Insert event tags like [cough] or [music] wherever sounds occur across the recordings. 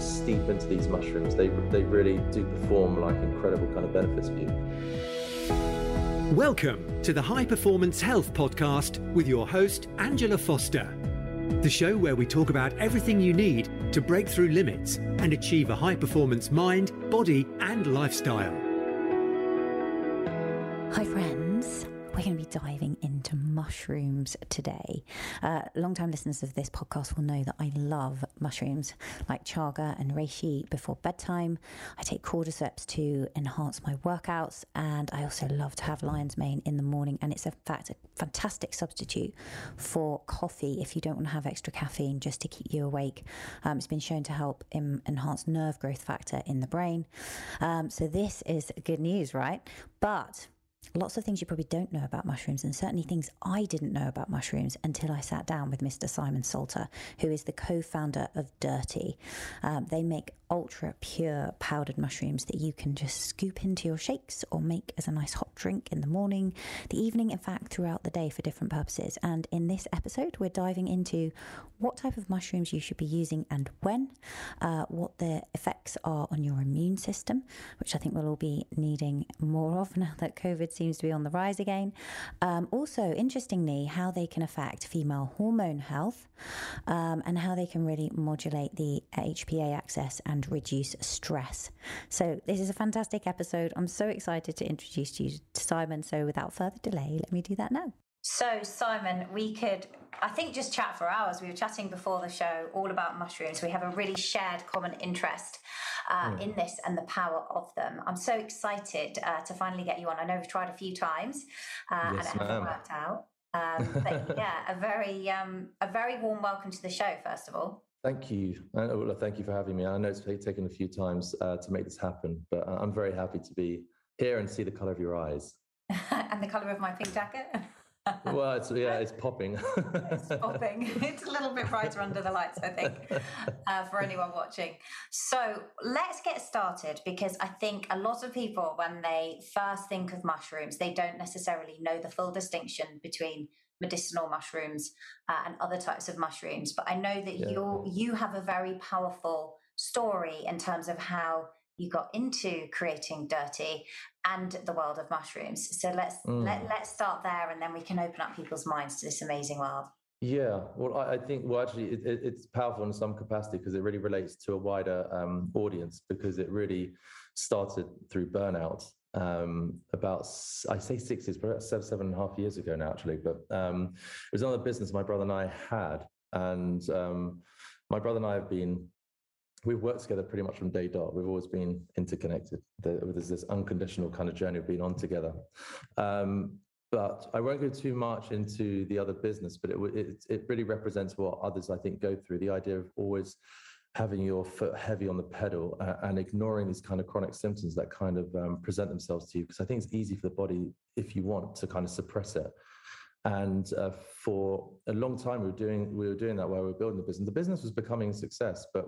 to steep into these mushrooms, they, they really do perform like incredible kind of benefits for you. Welcome to the High Performance Health Podcast with your host, Angela Foster. The show where we talk about everything you need to break through limits and achieve a high performance mind, body, and lifestyle. Hi, friends. We're going to be diving into mushrooms today. Uh, long-time listeners of this podcast will know that I love mushrooms like chaga and reishi before bedtime. I take cordyceps to enhance my workouts, and I also love to have lion's mane in the morning. And it's in fact a fantastic substitute for coffee if you don't want to have extra caffeine just to keep you awake. Um, it's been shown to help in, enhance nerve growth factor in the brain. Um, so this is good news, right? But lots of things you probably don't know about mushrooms, and certainly things I didn't know about mushrooms until I sat down with Mr. Simon Salter, who is the co founder of Dirtea. Um, they make ultra pure powdered mushrooms that you can just scoop into your shakes or make as a nice hot drink in the morning, the evening, in fact, throughout the day for different purposes. And in this episode, we're diving into what type of mushrooms you should be using and when, uh, what their effects are on your immune system, which I think we'll all be needing more of [laughs] now that COVID seems to be on the rise again. Um, also, interestingly, how they can affect female hormone health um, and how they can really modulate the HPA axis and reduce stress. So, this is a fantastic episode. I'm so excited to introduce you to Simon. So, without further delay, let me do that now. So, Simon, we could, I think, just chat for hours. We were chatting before the show all about mushrooms. We have a really shared common interest uh, mm. in this and the power of them. I'm so excited uh, to finally get you on. I know we've tried a few times uh, yes, and it hasn't worked out. [laughs] Um, but yeah, a very, um, a very warm welcome to the show. First of all. Thank you. well, thank you for having me. I know it's taken a few times uh, to make this happen, but uh, I'm very happy to be here and see the color of your eyes. [laughs] and the color of my pink jacket. [laughs] well, it's yeah, it's popping. [laughs] it's popping. [laughs] It's a little bit brighter under the lights, I think, uh, for anyone watching. So let's get started because I think a lot of people, when they first think of mushrooms, they don't necessarily know the full distinction between medicinal mushrooms uh, and other types of mushrooms. But I know that yeah. you you have a very powerful story in terms of how you got into creating Dirtea and the world of mushrooms. So let's mm. let, let's start there, and then we can open up people's minds to this amazing world. Yeah, well, I, I think well, actually, it, it, it's powerful in some capacity because it really relates to a wider um, audience because it really started through burnout um, about I say six years, but seven seven and a half years ago now, actually. But um, it was another business my brother and I had, and um, my brother and I have been we've worked together pretty much from day dot. We've always been interconnected. There's this unconditional kind of journey we've been on together. Um, but I won't go too much into the other business, but it, it, it really represents what others I think go through. The idea of always having your foot heavy on the pedal and ignoring these kind of chronic symptoms that kind of um, present themselves to you, because I think it's easy for the body if you want to kind of suppress it. And uh, for a long time, we were doing we were doing that while we were building the business. The business was becoming a success, but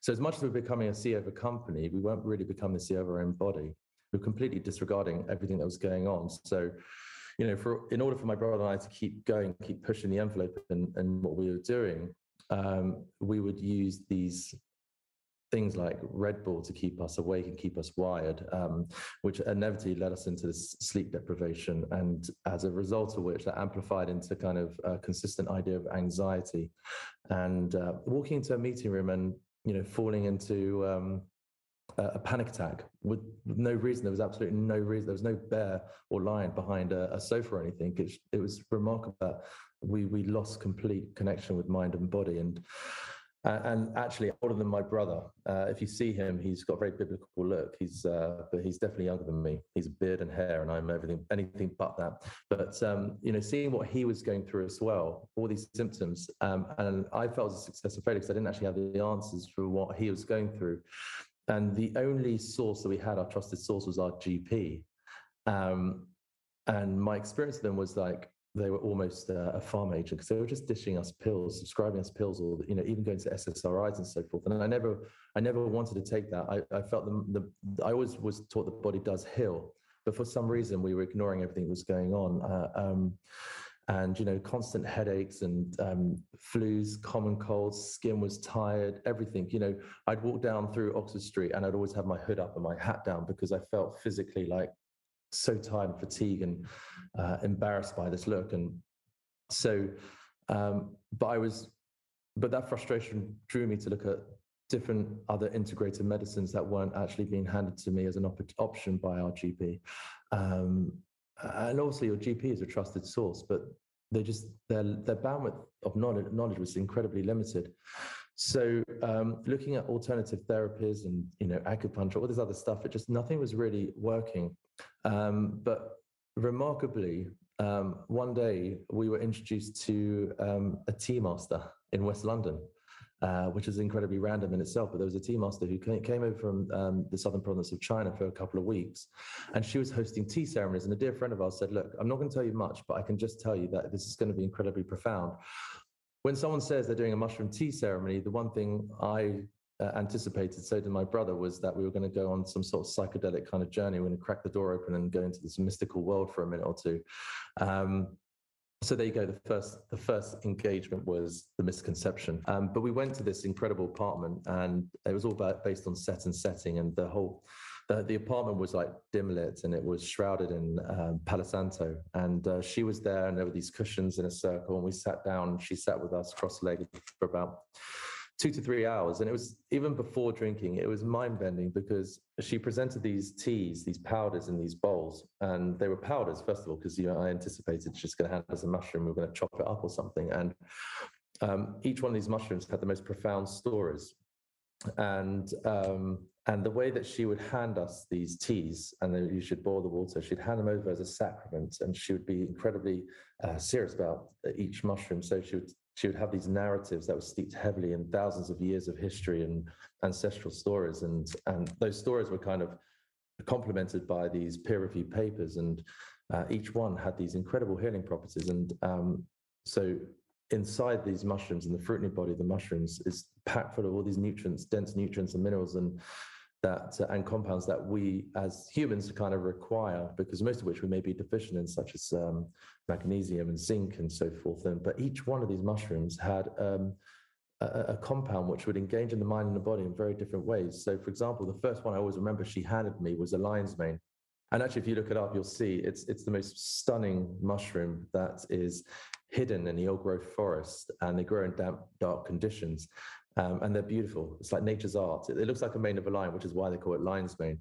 so as much as we were becoming a CEO of a company, we weren't really becoming the CEO of our own body. We were completely disregarding everything that was going on. So, you know, for in order for my brother and I to keep going, keep pushing the envelope and, and what we were doing, um, we would use these things like Red Bull to keep us awake and keep us wired, um, which inevitably led us into this sleep deprivation. And as a result of which, that amplified into kind of a consistent idea of anxiety. And uh, walking into a meeting room and, you know, falling into um, a panic attack with no reason. There was absolutely no reason. There was no bear or lion behind a, a sofa or anything. It, it was remarkable that we we lost complete connection with mind and body. And uh, and actually older than my brother. Uh, if you see him, he's got a very biblical look. He's, uh, but he's definitely younger than me. He's beard and hair, and I'm everything, anything but that. But um, you know, seeing what he was going through as well, all these symptoms, um, and I felt as a success of failure because I didn't actually have the answers for what he was going through. And the only source that we had, our trusted source, was our GP. Um, and my experience with them was like, they were almost uh, a farm agent because they were just dishing us pills, subscribing us pills, or you know, even going to SSRIs and so forth. And I never, I never wanted to take that. I, I felt the, the, I always was taught the body does heal, but for some reason we were ignoring everything that was going on. Uh, um, and you know constant headaches and um, flus common colds skin was tired everything you know i'd walk down through oxford street and i'd always have my hood up and my hat down because i felt physically like so tired and fatigued and uh, embarrassed by this look and so um, but i was but that frustration drew me to look at different other integrated medicines that weren't actually being handed to me as an op- option by our gp um, and obviously your GP is a trusted source, but they just their their bandwidth of knowledge knowledge was incredibly limited. So um, looking at alternative therapies and you know acupuncture, all this other stuff, it just nothing was really working. Um, but remarkably, um, one day we were introduced to um, a tea master in West London uh, which is incredibly random in itself. But there was a tea master who came over from um, the southern province of China for a couple of weeks, and she was hosting tea ceremonies. And a dear friend of ours said, "Look, I'm not going to tell you much, but I can just tell you that this is going to be incredibly profound." When someone says they're doing a mushroom tea ceremony, the one thing I uh, anticipated, so did my brother, was that we were going to go on some sort of psychedelic kind of journey. We're going to crack the door open and go into this mystical world for a minute or two. Um, so there you go. The first, the first engagement was the misconception. Um, but we went to this incredible apartment, and it was all about, based on set and setting, and the whole. The, the apartment was like dim lit, and it was shrouded in um, Palo Santo. And uh, she was there, and there were these cushions in a circle, and we sat down. She sat with us cross-legged for about two to three hours. And it was even before drinking, it was mind bending because she presented these teas, these powders in these bowls. And they were powders, first of all, because you know, I anticipated she's going to hand us a mushroom, we are going to chop it up or something. And um, each one of these mushrooms had the most profound stories. And um, and the way that she would hand us these teas, and then you should boil the water, she'd hand them over as a sacrament, and she would be incredibly uh, serious about each mushroom. So she would she would have these narratives that were steeped heavily in thousands of years of history and ancestral stories. And and those stories were kind of complemented by these peer-reviewed papers. And uh, each one had these incredible healing properties. And um, so inside these mushrooms in the fruiting body of the mushrooms is packed full of all these nutrients dense nutrients and minerals. And that uh, and compounds that we as humans kind of require because most of which we may be deficient in such as um, magnesium and zinc and so forth. And but each one of these mushrooms had um, a, a, compound which would engage in the mind and the body in very different ways. So for example the first one i always remember she handed me was a lion's mane. And actually if you look it up you'll see it's it's the most stunning mushroom that is hidden in the old growth forest and they grow in damp dark conditions um, and they're beautiful. It's like nature's art. It, it, looks like a mane of a lion, which is why they call it lion's mane.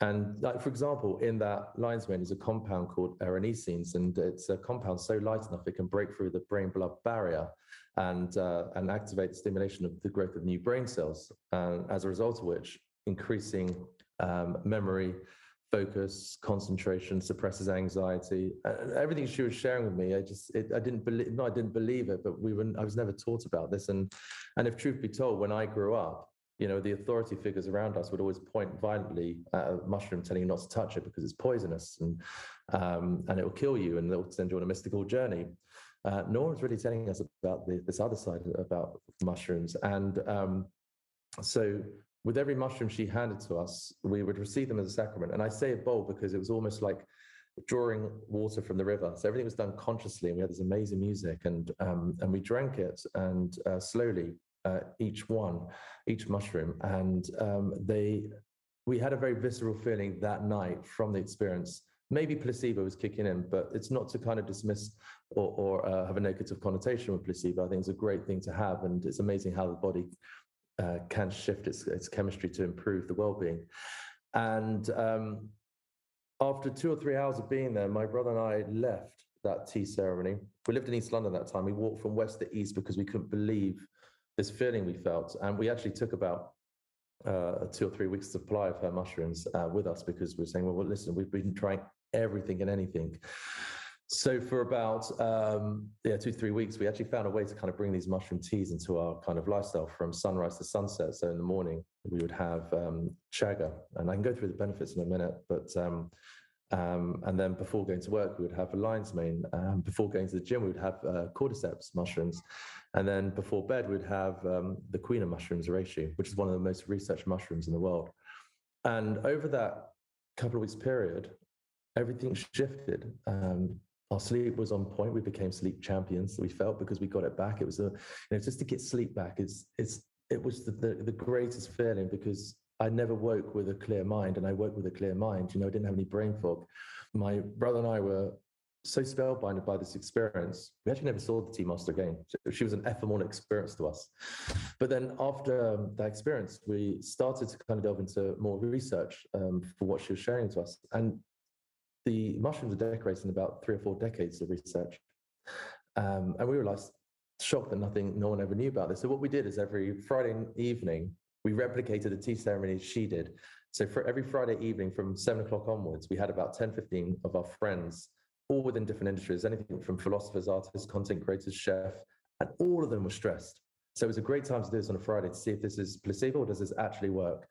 And like for example, in that lion's mane is a compound called erinacines, and it's a compound so light enough it can break through the brain-blood barrier and uh, and activate the stimulation of the growth of new brain cells. Uh, as a result of which, increasing um, memory, focus, concentration, suppresses anxiety. And everything she was sharing with me, I just, it, I didn't believe, no, I didn't believe it, but we were, I was never taught about this. And, and if truth be told, when I grew up, you know, the authority figures around us would always point violently at a mushroom, telling you not to touch it because it's poisonous and um, and it will kill you and they'll send you on a mystical journey. Uh, really telling us about the, this other side about mushrooms. And um, so with every mushroom she handed to us, we would receive them as a sacrament. And I say a bowl because it was almost like drawing water from the river. So everything was done consciously, and we had this amazing music, and um, and we drank it, and uh, slowly uh, each one, each mushroom, and um, they, we had a very visceral feeling that night from the experience. Maybe placebo was kicking in, but it's not to kind of dismiss or, or uh, have a negative connotation with placebo. I think it's a great thing to have, and it's amazing how the body uh, can shift its, its chemistry to improve the well-being. And um, after two or three hours of being there, my brother and I left that tea ceremony. We lived in East London that time. We walked from west to east because we couldn't believe this feeling we felt. And we actually took about uh, two or three weeks supply of her mushrooms uh, with us because we were saying, well, well, listen, we've been trying everything and anything. So for about um, yeah two three weeks, we actually found a way to kind of bring these mushroom teas into our kind of lifestyle from sunrise to sunset. So in the morning we would have um, chaga, and I can go through the benefits in a minute. But um, um and then before going to work, we would have a lion's mane. Um, before going to the gym, we would have uh, cordyceps mushrooms, and then before bed, we'd have um, the queen of mushrooms, reishi, which is one of the most researched mushrooms in the world. And over that couple of weeks period, everything shifted. Um, our sleep was on point. We became sleep champions. We felt because we got it back. It was a, you know, just to get sleep back. It's it's it was the, the, the greatest feeling because I never woke with a clear mind, and I woke with a clear mind. You know, I didn't have any brain fog. My brother and I were so spellbinded by this experience. We actually never saw the Tea Master again. She was an ephemeral experience to us. But then after um, that experience, we started to kind of delve into more research um, for what she was sharing to us. And the mushrooms are decorated in about three or four decades of research. Um, and we were like shocked that nothing, no one ever knew about this. So what we did is every Friday evening, we replicated the tea ceremony she did. So for every Friday evening from seven o'clock onwards, we had about 10, 15 of our friends, all within different industries, anything from philosophers, artists, content creators, chef, and all of them were stressed. So it was a great time to do this on a Friday to see if this is placebo or does this actually work.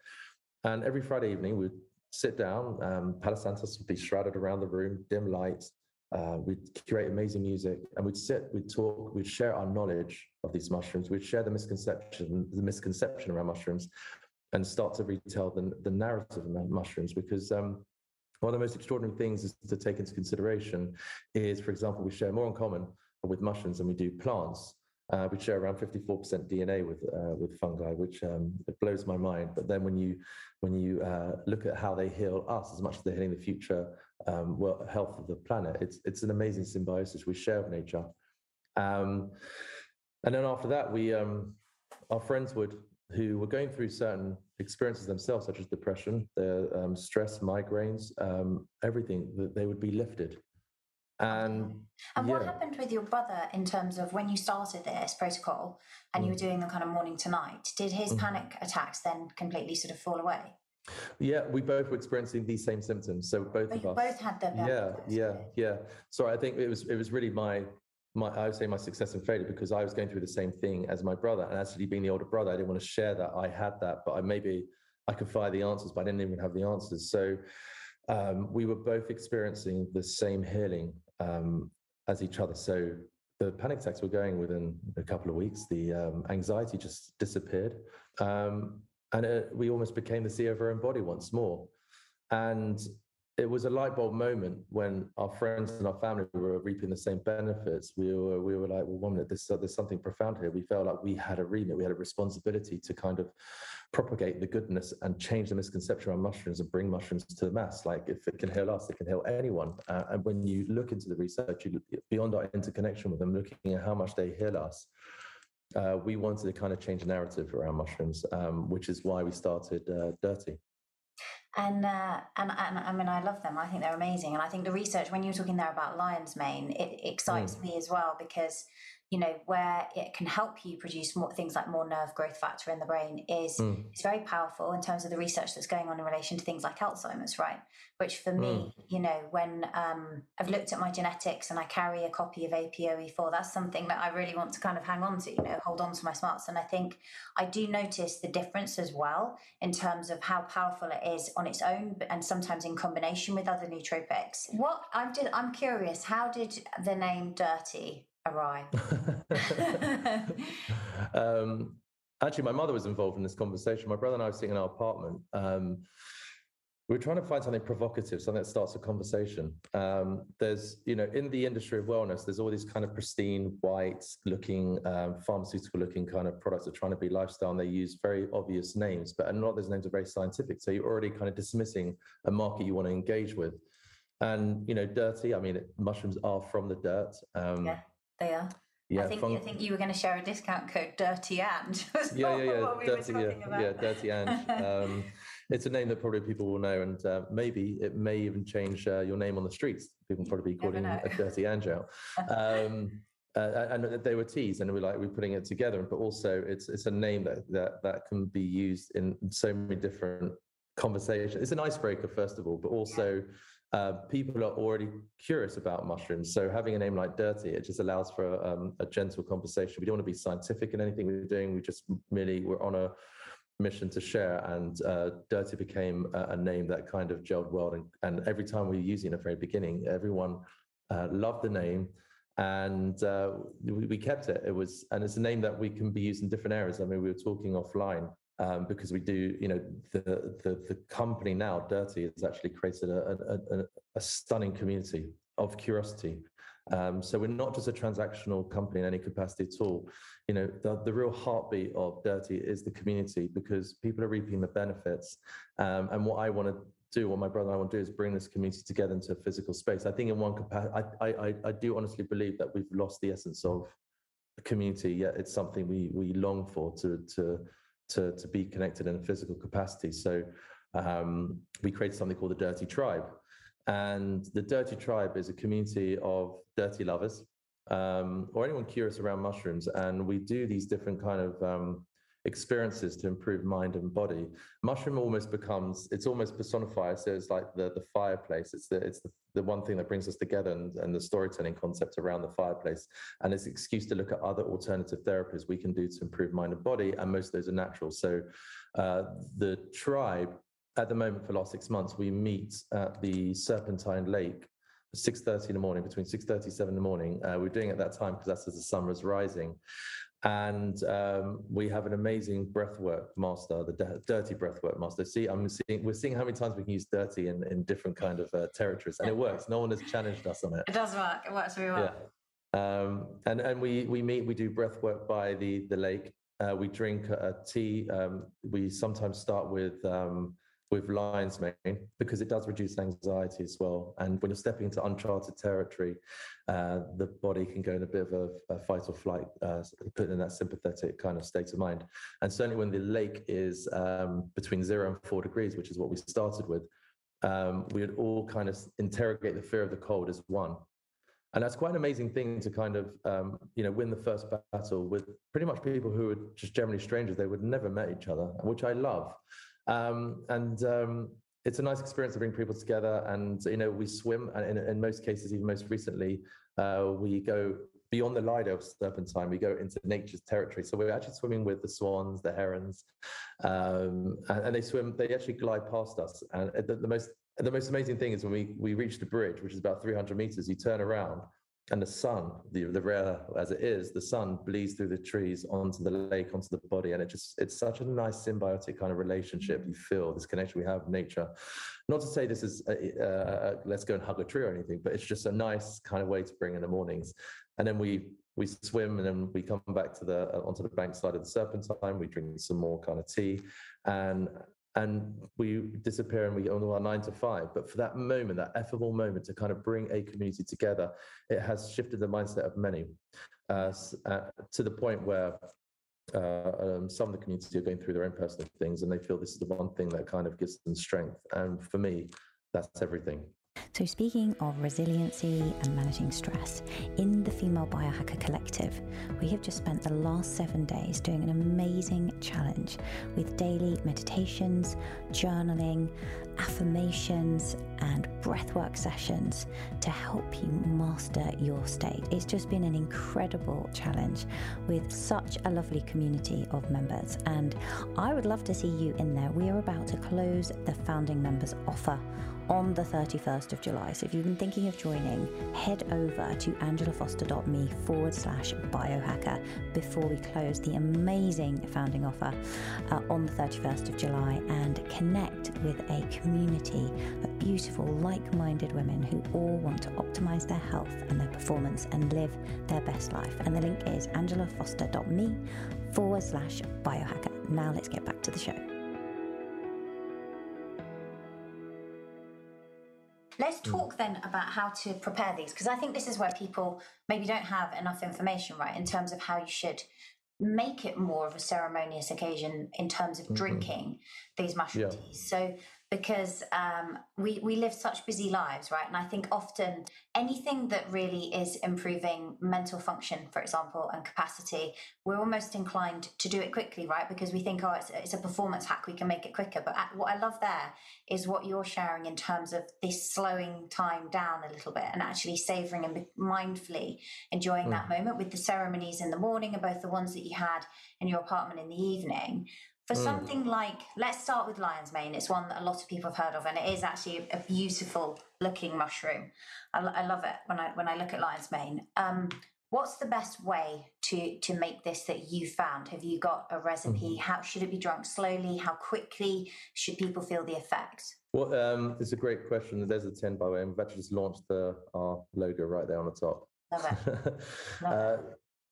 And every Friday evening, we'd sit down, um, would be shrouded around the room, dim lights, uh, we'd curate amazing music and we'd sit, we'd talk, we'd share our knowledge of these mushrooms, we'd share the misconception, the misconception around mushrooms and start to retell the, the narrative of mushrooms because um, one of the most extraordinary things is to take into consideration is, for example, we share more in common with mushrooms than we do plants. Uh, we share around 54% DNA with uh, with fungi, which um, it blows my mind. But then when you when you uh, look at how they heal us as much as they're healing the future um, well, health of the planet, it's it's an amazing symbiosis we share with nature. Um, and then after that, we um, our friends would who were going through certain experiences themselves, such as depression, their um, stress, migraines, um, everything that they would be lifted and and yeah. what happened with your brother in terms of when you started this protocol and mm. you were doing the kind of morning to night? Did his mm. panic attacks then completely sort of fall away? Yeah, we both were experiencing these same symptoms. So both oh, of us both had them. Yeah, yeah, yeah. So I think it was it was really my my I would say my success and failure because I was going through the same thing as my brother, and actually being the older brother, I didn't want to share that I had that, but I maybe I could find the answers, but I didn't even have the answers. So um, we were both experiencing the same healing um, as each other. So the panic attacks were going within a couple of weeks. The um, anxiety just disappeared. Um, and it, we almost became the CEO of our own body once more. And it was a light bulb moment when our friends and our family were reaping the same benefits. We were we were like, well, one minute, there's, there's something profound here. We felt like we had a remit, we had a responsibility to kind of propagate the goodness and change the misconception around mushrooms and bring mushrooms to the mass. Like if it can heal us, it can heal anyone. Uh, and when you look into the research, you, beyond our interconnection with them, looking at how much they heal us. Uh, we wanted to kind of change the narrative around mushrooms, um, which is why we started uh, Dirtea and uh, and and I mean I love them. I think they're amazing, and I think the research when you were talking there about lion's mane, it excites mm. me as well because you know where it can help you produce more things like more nerve growth factor in the brain is mm. is very powerful in terms of the research that's going on in relation to things like alzheimer's right which for mm. me you know when um, i've looked at my genetics and i carry a copy of apoe4 that's something that i really want to kind of hang on to you know hold on to my smarts and i think i do notice the difference as well in terms of how powerful it is on its own and sometimes in combination with other nootropics what i'm i'm curious how did the name Dirtea awry? [laughs] um, actually, my mother was involved in this conversation. My brother and I were sitting in our apartment. Um, we are trying to find something provocative, something that starts a conversation. Um, there's, you know, in the industry of wellness, there's all these kind of pristine, white-looking, um, pharmaceutical-looking kind of products that are trying to be lifestyle, and they use very obvious names, but a lot of those names are very scientific. So you're already kind of dismissing a market you want to engage with. And you know, dirty. I mean, mushrooms are from the dirt. Um, yeah they are. Yeah, I think fun- I think you were going to share a discount code, Dirty Ange. [laughs] yeah, yeah, yeah, we Dirty, yeah, yeah, Dirty Ange. Um, it's a name that probably people will know, and uh, maybe it may even change uh, your name on the streets. People probably be calling a Dirty Ange out. Um, uh, and they were teased, and we are like we're putting it together. But also, it's it's a name that that that can be used in so many different conversations. It's an icebreaker, first of all, but also. Yeah uh, people are already curious about mushrooms. So having a name like Dirtea, it just allows for um, a gentle conversation. We don't want to be scientific in anything we're doing. We just merely we're on a mission to share, and uh, Dirtea became a, a, name that kind of gelled well. And, and every time we were using it at the very beginning, everyone uh, loved the name. And uh, we, we kept it. It was, and it's a name that we can be used in different areas. I mean, we were talking offline um, because we do, you know, the, the, the company now, Dirtea, has actually created a, a, a, stunning community of curiosity. Um, so we're not just a transactional company in any capacity at all. You know, the, the real heartbeat of Dirtea is the community because people are reaping the benefits. Um, and what I want to do, what my brother and I want to do is bring this community together into a physical space. I think in one capacity, I, I, I do honestly believe that we've lost the essence of community, yet it's something we, we long for to, to, to, to be connected in a physical capacity. So um, we created something called the Dirtea Tribe. And the Dirtea Tribe is a community of dirty lovers um, or anyone curious around mushrooms. And we do these different kind of um, experiences to improve mind and body. Mushroom almost becomes, it's almost personified. So it's like the, the fireplace. It's the, it's the, the one thing that brings us together and, and the storytelling concept around the fireplace. And it's an excuse to look at other alternative therapies we can do to improve mind and body. And most of those are natural. So uh, the tribe at the moment for the last six months, we meet at the Serpentine Lake 6.30 in the morning, between 6.30 7 in the morning. Uh, we're doing it at that time because that's as the sun is rising. And um, we have an amazing breathwork master, the d- dirty breathwork master. See, I'm seeing, we're seeing how many times we can use dirty in, in different kind of uh, territories, and it works. No one has challenged us on it. It does work. It works very well. Yeah. Um, and and we we meet, we do breathwork by the the lake. Uh, we drink a tea. Um, we sometimes start with um, with lion's mane because it does reduce anxiety as well. And when you're stepping into uncharted territory, uh, the body can go in a bit of a, a fight or flight, uh, put in that sympathetic kind of state of mind. And certainly when the lake is um, between zero and four degrees, which is what we started with, um, we would all kind of interrogate the fear of the cold as one. And that's quite an amazing thing to kind of, um, you know, win the first battle with pretty much people who are just generally strangers. They would never met each other, which I love. Um, and um, it's a nice experience to bring people together. And you know, we swim, and in, in most cases, even most recently, uh, we go beyond the Lido of Serpentine. We go into nature's territory. So we're actually swimming with the swans, the herons, um, and, and, they swim. They actually glide past us. And the, the most the most amazing thing is when we we reach the bridge, which is about 300 meters. You turn around and the sun, the, the rare as it is, the sun bleeds through the trees onto the lake, onto the body. And it just, it's such a nice symbiotic kind of relationship. You feel this connection we have with nature. Not to say this is, a, uh, let's go and hug a tree or anything, but it's just a nice kind of way to bring in the mornings. And then we, we swim and then we come back to the, onto the bank side of the Serpentine. We drink some more kind of tea and and we disappear and we go on our nine to five. But for that moment, that effable moment to kind of bring a community together, it has shifted the mindset of many uh, uh, to the point where uh, um, some of the community are going through their own personal things and they feel this is the one thing that kind of gives them strength. And for me, that's everything. So, speaking of resiliency and managing stress, in the Female Biohacker Collective, we have just spent the last seven days doing an amazing challenge with daily meditations, journaling, affirmations, and breathwork sessions to help you master your state. It's just been an incredible challenge with such a lovely community of members, and I would love to see you in there. We are about to close the founding members offer on the 31st of July. So if you've been thinking of joining, head over to angelafoster.me forward slash biohacker before we close the amazing founding offer uh, on the 31st of July and connect with a community of beautiful, like minded women who all want to optimize their health and their performance and live their best life. And the link is angelafoster.me forward slash biohacker. Now let's get back to the show. Let's hmm. talk then about how to prepare these because I think this is where people maybe don't have enough information, right, in terms of how you should make it more of a ceremonious occasion in terms of mm-hmm. drinking these mushroom yeah. teas. So because um, we we live such busy lives, right? And I think often anything that really is improving mental function, for example, and capacity, we're almost inclined to do it quickly, right? Because we think, oh, it's, it's a performance hack, we can make it quicker. But what I love there is what you're sharing in terms of this slowing time down a little bit and actually savoring and mindfully enjoying mm. that moment with the ceremonies in the morning and both the ones that you had in your apartment in the evening for mm. something like, let's start with lion's mane. It's one that a lot of people have heard of, and it is actually a beautiful looking mushroom. I, I love it when I when I look at lion's mane. Um, what's the best way to to make this that you found? Have you got a recipe? Mm. How should it be drunk slowly? How quickly should people feel the effect? Well, um, it's a great question. There's a tin, by the way. And we've actually just launched the, our logo right there on the top. Love it. [laughs] uh,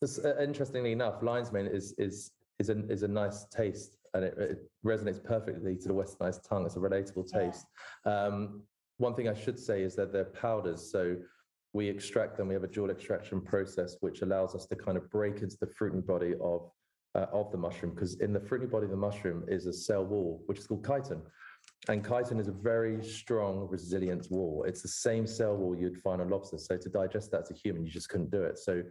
uh, interestingly enough, lion's mane is is is a is a nice taste, and it, it resonates perfectly to the westernized tongue. It's a relatable taste. Yeah. Um, one thing I should say is that they're powders, so we extract them. We have a dual extraction process, which allows us to kind of break into the fruiting body of uh, of the mushroom, because in the fruiting body of the mushroom is a cell wall, which is called chitin. And chitin is a very strong, resilient wall. It's the same cell wall you'd find on lobster. So to digest that as a human, you just couldn't do it. So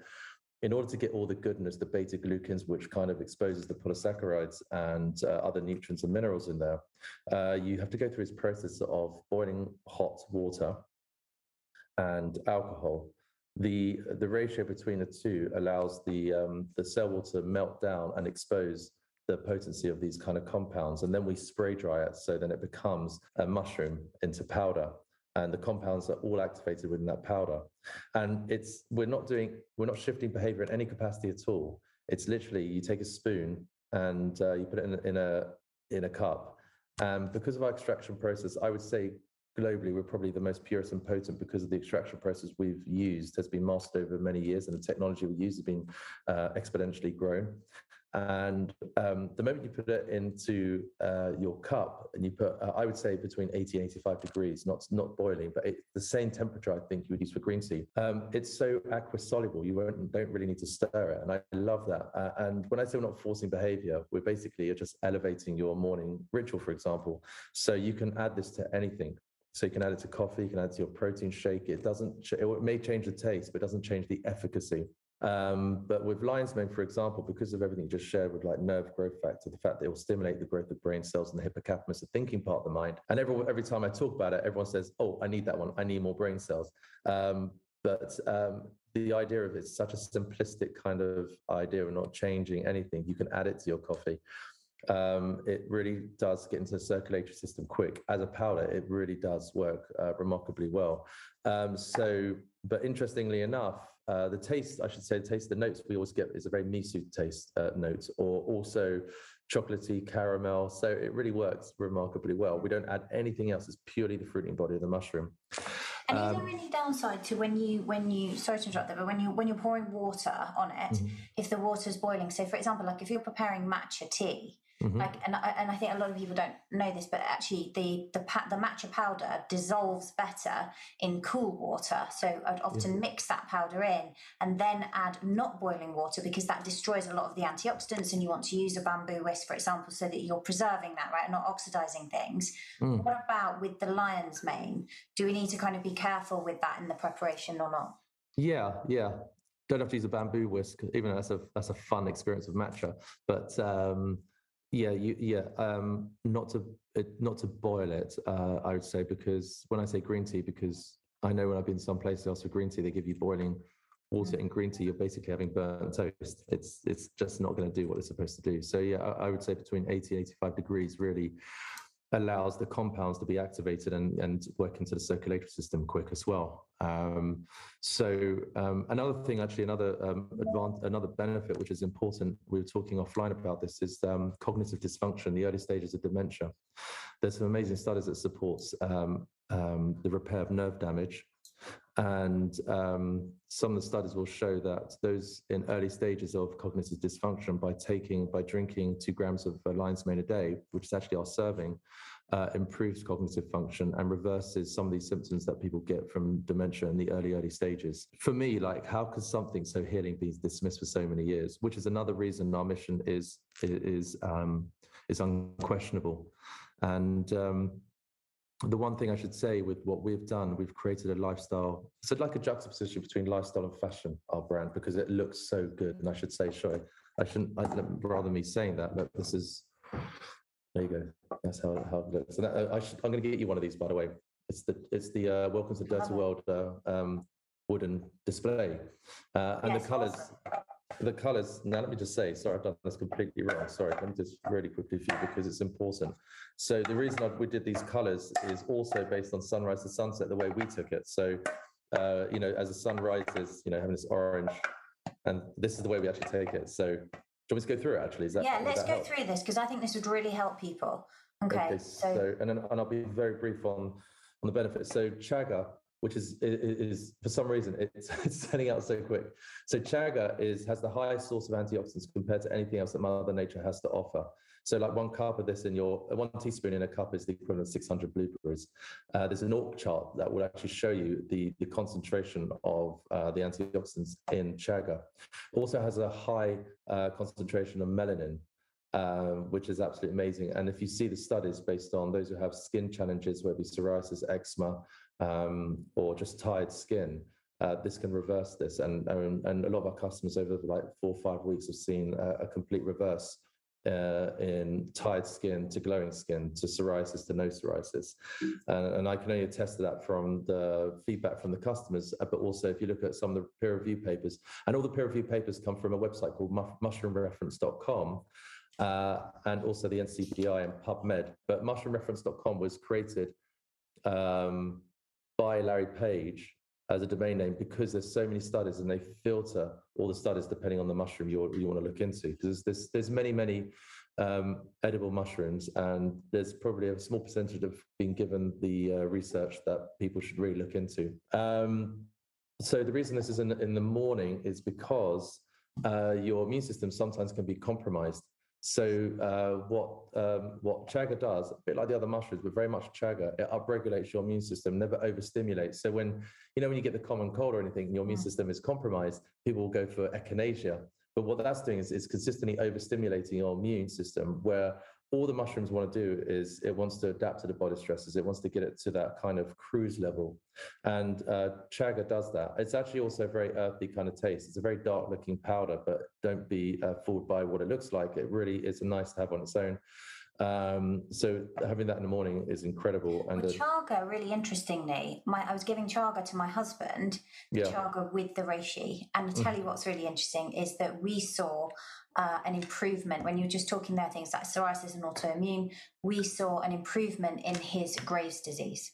in order to get all the goodness, the beta glucans, which kind of exposes the polysaccharides and uh, other nutrients and minerals in there, uh, you have to go through this process of boiling hot water and alcohol. The, the ratio between the two allows the, um, the cell wall to melt down and expose the potency of these kind of compounds. And then we spray dry it so then it becomes a mushroom into powder and the compounds are all activated within that powder. And it's we're not doing we're not shifting behavior in any capacity at all. It's literally you take a spoon and uh, you put it in, in a in a cup. And because of our extraction process, I would say globally we're probably the most purest and potent because of the extraction process we've used has been mastered over many years and the technology we use has been uh, exponentially grown and um, the moment you put it into uh, your cup and you put, uh, I would say between 80 and 85 degrees, not, not boiling, but it, the same temperature I think you would use for green tea. Um, it's so aqua soluble, you won't, don't really need to stir it. And I love that. Uh, and when I say we're not forcing behavior, we're basically just elevating your morning ritual, for example. So you can add this to anything. So you can add it to coffee, you can add it to your protein shake. It doesn't, it may change the taste, but it doesn't change the efficacy. Um, but with lion's mane, for example, because of everything just shared with like nerve growth factor, the fact that it will stimulate the growth of brain cells and the hippocampus, the thinking part of the mind. And every, every time I talk about it, everyone says, oh, I need that one. I need more brain cells. Um, but um, the idea of it's such a simplistic kind of idea of not changing anything. You can add it to your coffee. Um, it really does get into the circulatory system quick. As a powder, it really does work uh, remarkably well. Um, so, but interestingly enough, uh, the taste, I should say, the taste, the notes we always get is a very miso taste uh, note, or also chocolatey caramel. So it really works remarkably well. We don't add anything else. It's purely the fruiting body of the mushroom. And um, is there any downside to when you when you sorry to interrupt there, but when you when you're pouring water on it, mm-hmm. if the water is boiling? So for example, like if you're preparing matcha tea, Mm-hmm. Like, and I, and I think a lot of people don't know this, but actually the the the matcha powder dissolves better in cool water. So I'd often mix that powder in and then add not boiling water because that destroys a lot of the antioxidants. And you want to use a bamboo whisk, for example, so that you're preserving that, right, and not oxidizing things. Mm. What about with the lion's mane? Do we need to kind of be careful with that in the preparation or not? Yeah, yeah don't have to use a bamboo whisk, even though that's a that's a fun experience of matcha. But um, yeah, you, yeah. Um, not to not to boil it, uh, I would say, because when I say green tea, because I know when I've been some places else for green tea, they give you boiling water and green tea. You're basically having burnt toast. It's it's just not going to do what it's supposed to do. So yeah, I, I would say between 80 and 85 degrees really allows the compounds to be activated and, and work into the circulatory system quick as well. Um, so um, another thing, actually, another um, advantage, another benefit which is important. We were talking offline about this is um, cognitive dysfunction, the early stages of dementia. There's some amazing studies that supports um, um, the repair of nerve damage and um, some of the studies will show that those in early stages of cognitive dysfunction, by taking, by drinking two grams of uh, lion's mane a day, which is actually our serving, uh, improves cognitive function and reverses some of these symptoms that people get from dementia in the early, early stages. For me, like, how could something so healing be dismissed for so many years? Which is another reason our mission is is um, is unquestionable. And um, the one thing I should say with what we've done, we've created a lifestyle. It's like a juxtaposition between lifestyle and fashion, our brand, because it looks so good. And I should say, sure, I shouldn't, I, rather me saying that, but this is, there you go. That's how, how it looks. And I, I should, I'm going to get you one of these, by the way. It's the, it's the uh, Welcome to Dirtea World uh, um, wooden display. Uh, and yes, the colors, awesome the colors, now let me just say, sorry, I've done this completely wrong. Sorry, let me just really quickly for you because it's important. So the reason I, we did these colors is also based on sunrise to sunset, the way we took it. So, uh, you know, as the sun rises, you know, having this orange, and this is the way we actually take it. So, do you want me to go through it actually? Is that, yeah, let's go help? through this because I think this would really help people. Okay. okay so, so, and, then, and I'll be very brief on on the benefits. So chaga which is is for some reason it's, [laughs] it's selling out so quick. So chaga is has the highest source of antioxidants compared to anything else that Mother Nature has to offer. So like one cup of this in your one teaspoon in a cup is the equivalent of 600 blueberries. Uh, there's an ORAC chart that will actually show you the, the concentration of uh, the antioxidants in chaga. Also has a high uh, concentration of melanin, um, which is absolutely amazing. And if you see the studies based on those who have skin challenges, whether it be psoriasis, eczema, um, or just tired skin, uh, this can reverse this. And, and, and a lot of our customers over like four or five weeks have seen a, a complete reverse uh, in tired skin to glowing skin to psoriasis to no psoriasis. And I can only attest to that from the feedback from the customers, uh, but also if you look at some of the peer review papers, and all the peer review papers come from a website called mushroomreference.com. Uh, and also the NCBI and PubMed. But mushroomreference.com was created um, by Larry Page as a domain name because there's so many studies and they filter all the studies depending on the mushroom you, you want to look into. Because there's, there's many, many um, edible mushrooms, and there's probably a small percentage of being given the uh, research that people should really look into. Um, so the reason this is in, in the morning is because uh, your immune system sometimes can be compromised so uh, what um, what chaga does, a bit like the other mushrooms, but very much chaga, it upregulates your immune system, never overstimulates. So when you know when you get the common cold or anything, your immune mm. system is compromised, people will go for echinacea. But what that's doing is, is consistently overstimulating your immune system, where all the mushrooms want to do is it wants to adapt to the body stresses. It wants to get it to that kind of cruise level. And uh, chaga does that. It's actually also a very earthy kind of taste. It's a very dark looking powder, but don't be uh, fooled by what it looks like. It really is nice to have on its own. Um, so having that in the morning is incredible. And well, chaga, really interestingly, my I was giving chaga to my husband, the yeah. chaga with the reishi. And to tell mm. you what's really interesting is that we saw uh, an improvement when you were just talking there, things like psoriasis and autoimmune. We saw an improvement in his Graves' disease.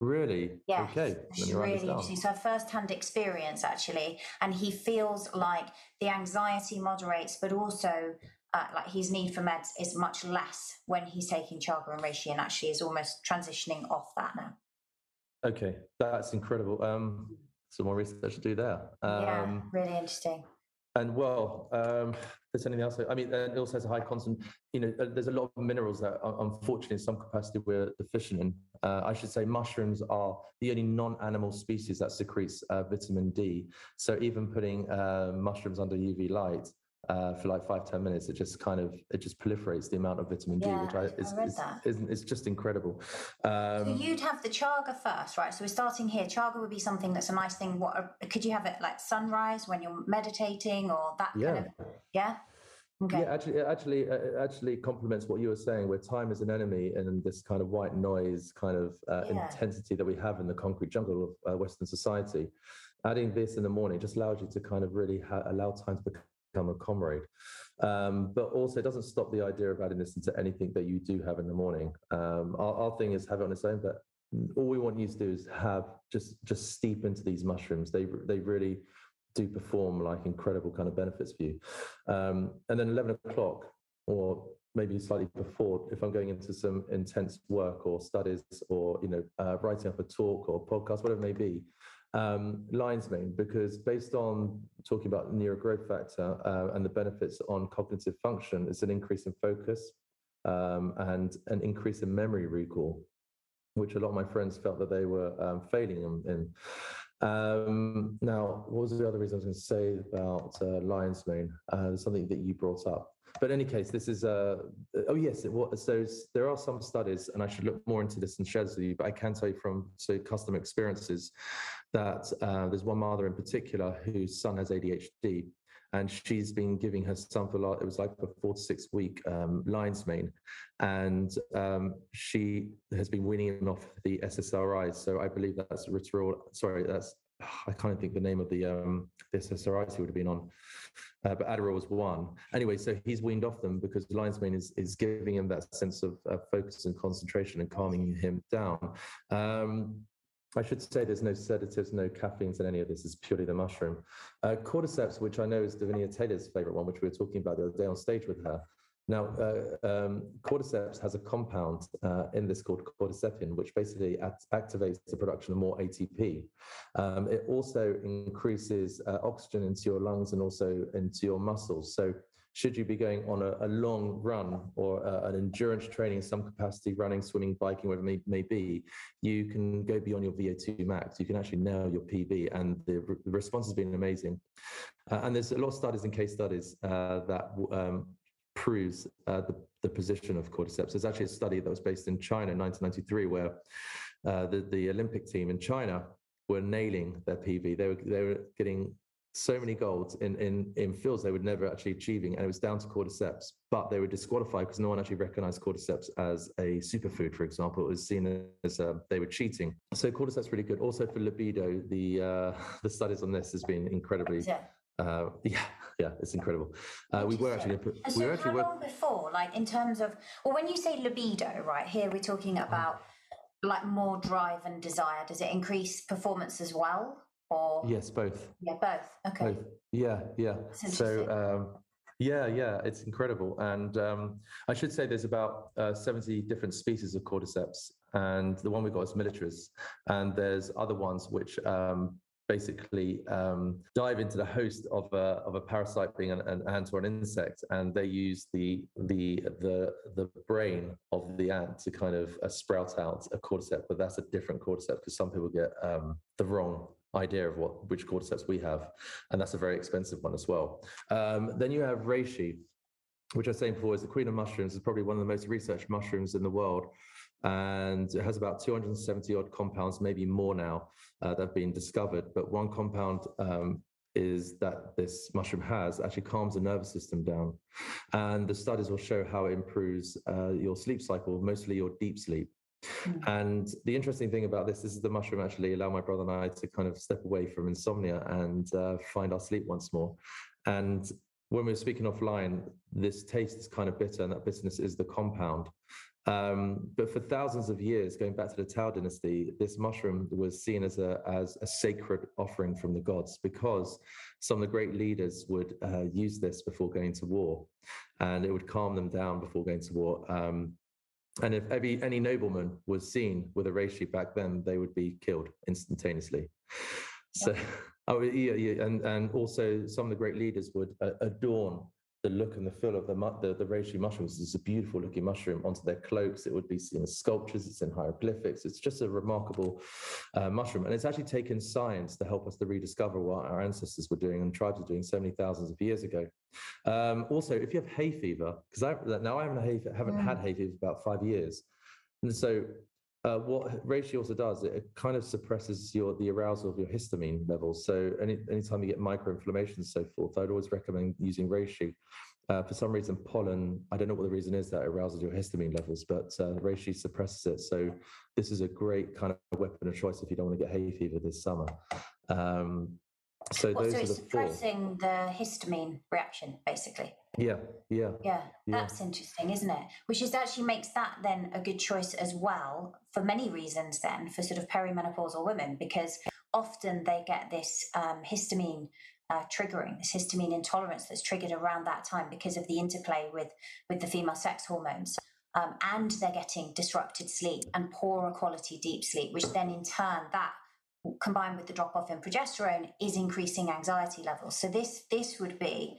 Really? Yeah. Okay. It's really interesting. So, a first hand experience actually. And he feels like the anxiety moderates, but also uh, like his need for meds is much less when he's taking chaga and reishi and actually is almost transitioning off that now. Okay, that's incredible. Um, some more research to do there. Um, yeah, really interesting. And well, um, there's anything else? I mean, it also has a high constant. You know, uh, there's a lot of minerals that, unfortunately, in some capacity, we're deficient in. Uh, I should say, mushrooms are the only non-animal species that secretes uh, vitamin D. So even putting uh, mushrooms under UV light uh, for like five ten minutes, it just kind of it just proliferates the amount of vitamin D, which I, is, I is, is, is, just incredible. Um, so you'd have the chaga first, right? So we're starting here. Chaga would be something that's a nice thing. What could you have it like sunrise when you're meditating or that yeah. kind of yeah? Okay. Yeah, actually, it actually, it actually complements what you were saying, where time is an enemy, and this kind of white noise kind of uh, yeah. intensity that we have in the concrete jungle of uh, Western society. Adding this in the morning just allows you to kind of really ha- allow time to become become a comrade. Um, but also, it doesn't stop the idea of adding this into anything that you do have in the morning. Um, our, our, thing is have it on its own, but all we want you to do is have just just steep into these mushrooms. They they really do perform like incredible kind of benefits for you. Um, and then eleven o'clock, or maybe slightly before, if I'm going into some intense work or studies, or you know, uh, writing up a talk or podcast, whatever it may be, um, lion's mane because based on talking about neurogrowth factor uh, and the benefits on cognitive function, it's an increase in focus um, and an increase in memory recall, which a lot of my friends felt that they were um, failing in. Um, now, what was the other reason I was going to say about uh, lion's mane? Uh, something that you brought up. But in any case, this is uh, oh yes, it was. So there are some studies, and I should look more into this and share this with you. But I can tell you from so custom experiences that uh, there's one mother in particular whose son has ADHD, and she's been giving her son for a lot, it was like a four to six week um, lion's mane, and um, she has been weaning him off the SSRIs. So I believe that's Ritalin. Sorry, that's I can't think the name of the um, the SSRIs he would have been on uh, but Adderall was one. Anyway, so he's weaned off them because lion's mane is, is giving him that sense of uh, focus and concentration and calming him down. Um, I should say there's no sedatives, no caffeines in any of this. It's purely the mushroom. Uh, cordyceps, which I know is Davinia Taylor's favorite one, which we were talking about the other day on stage with her. Now, uh, um, cordyceps has a compound uh, in this called cordycepin, which basically act- activates the production of more ATP. Um, it also increases uh, oxygen into your lungs and also into your muscles. So, should you be going on a, a long run or uh, an endurance training in some capacity, running, swimming, biking, whatever it may, may, be, you can go beyond your VO2 max. You can actually nail your PB, and the, re- the response has been amazing. Uh, and there's a lot of studies and case studies uh, that um, proves uh, the, the position of cordyceps. There's actually a study that was based in China in 1993 where uh, the, the Olympic team in China were nailing their PB. They were, they were getting so many golds in, in, in fields they were never actually achieving, and it was down to cordyceps. But they were disqualified because no one actually recognized cordyceps as a superfood, for example. It was seen as uh, they were cheating. So cordyceps really good. Also for libido, the uh, [laughs] the studies on this has been incredibly. Yeah. Uh, [laughs] yeah, yeah, it's incredible. Uh, we were actually, put, so we were actually how long before, like in terms of, well, when you say libido, right here, we're talking mm. about like more drive and desire. Does it increase performance as well? Or yes both. Yeah both. Okay. Both. yeah yeah. So um, yeah yeah it's incredible. And um, i should say there's about uh, 70 different species of cordyceps and the one we got is militaris and there's other ones which um, basically um, dive into the host of a, of a parasite being an, an, ant or an insect and they use the the the the brain of the ant to kind of uh, sprout out a cordyceps but that's a different cordyceps because some people get um, the wrong idea of what which cordyceps we have, and that's a very expensive one as well. Um, then you have reishi, which I was saying before is the queen of mushrooms. is probably one of the most researched mushrooms in the world, and it has about 270 odd compounds, maybe more now, uh, that have been discovered. But one compound um, is that this mushroom has actually calms the nervous system down. And the studies will show how it improves uh, your sleep cycle, mostly your deep sleep. Mm. And the interesting thing about this, this is the mushroom actually allow my brother and I to kind of step away from insomnia and uh, find our sleep once more. And when we were speaking offline, this taste is kind of bitter, and that bitterness is the compound. Um, but for thousands of years, going back to the Tao dynasty, this mushroom was seen as a as a sacred offering from the gods because some of the great leaders would uh, use this before going to war, and it would calm them down before going to war. Um, and if every, any nobleman was seen with a reishi back then, they would be killed instantaneously. So, oh, [laughs] yeah, yeah, and and also some of the great leaders would uh, adorn the look and the feel of the the, the reishi mushrooms. is a beautiful looking mushroom onto their cloaks. It would be seen as sculptures. It's in hieroglyphics. It's just a remarkable uh, mushroom, and it's actually taken science to help us to rediscover what our ancestors were doing and tribes were doing so many thousands of years ago. Um, also, if you have hay fever, because I now I haven't, hay, haven't mm. had hay fever for about five years, and so uh, what reishi also does, it kind of suppresses your the arousal of your histamine levels. So any anytime you get microinflammation and so forth, I'd always recommend using reishi. Uh, for some reason, pollen, I don't know what the reason is that arouses your histamine levels, but uh, reishi suppresses it. So this is a great kind of weapon of choice if you don't want to get hay fever this summer. Um, so well, those so are it's the suppressing four. the histamine reaction, basically. Yeah, yeah, yeah. That's yeah. interesting, isn't it? Which is actually makes that then a good choice as well for many reasons. Then for sort of perimenopausal women, because often they get this um, histamine uh, triggering, this histamine intolerance that's triggered around that time because of the interplay with with the female sex hormones. Um, and they're getting disrupted sleep and poorer quality deep sleep, which then in turn that combined with the drop off in progesterone is increasing anxiety levels. So this this would be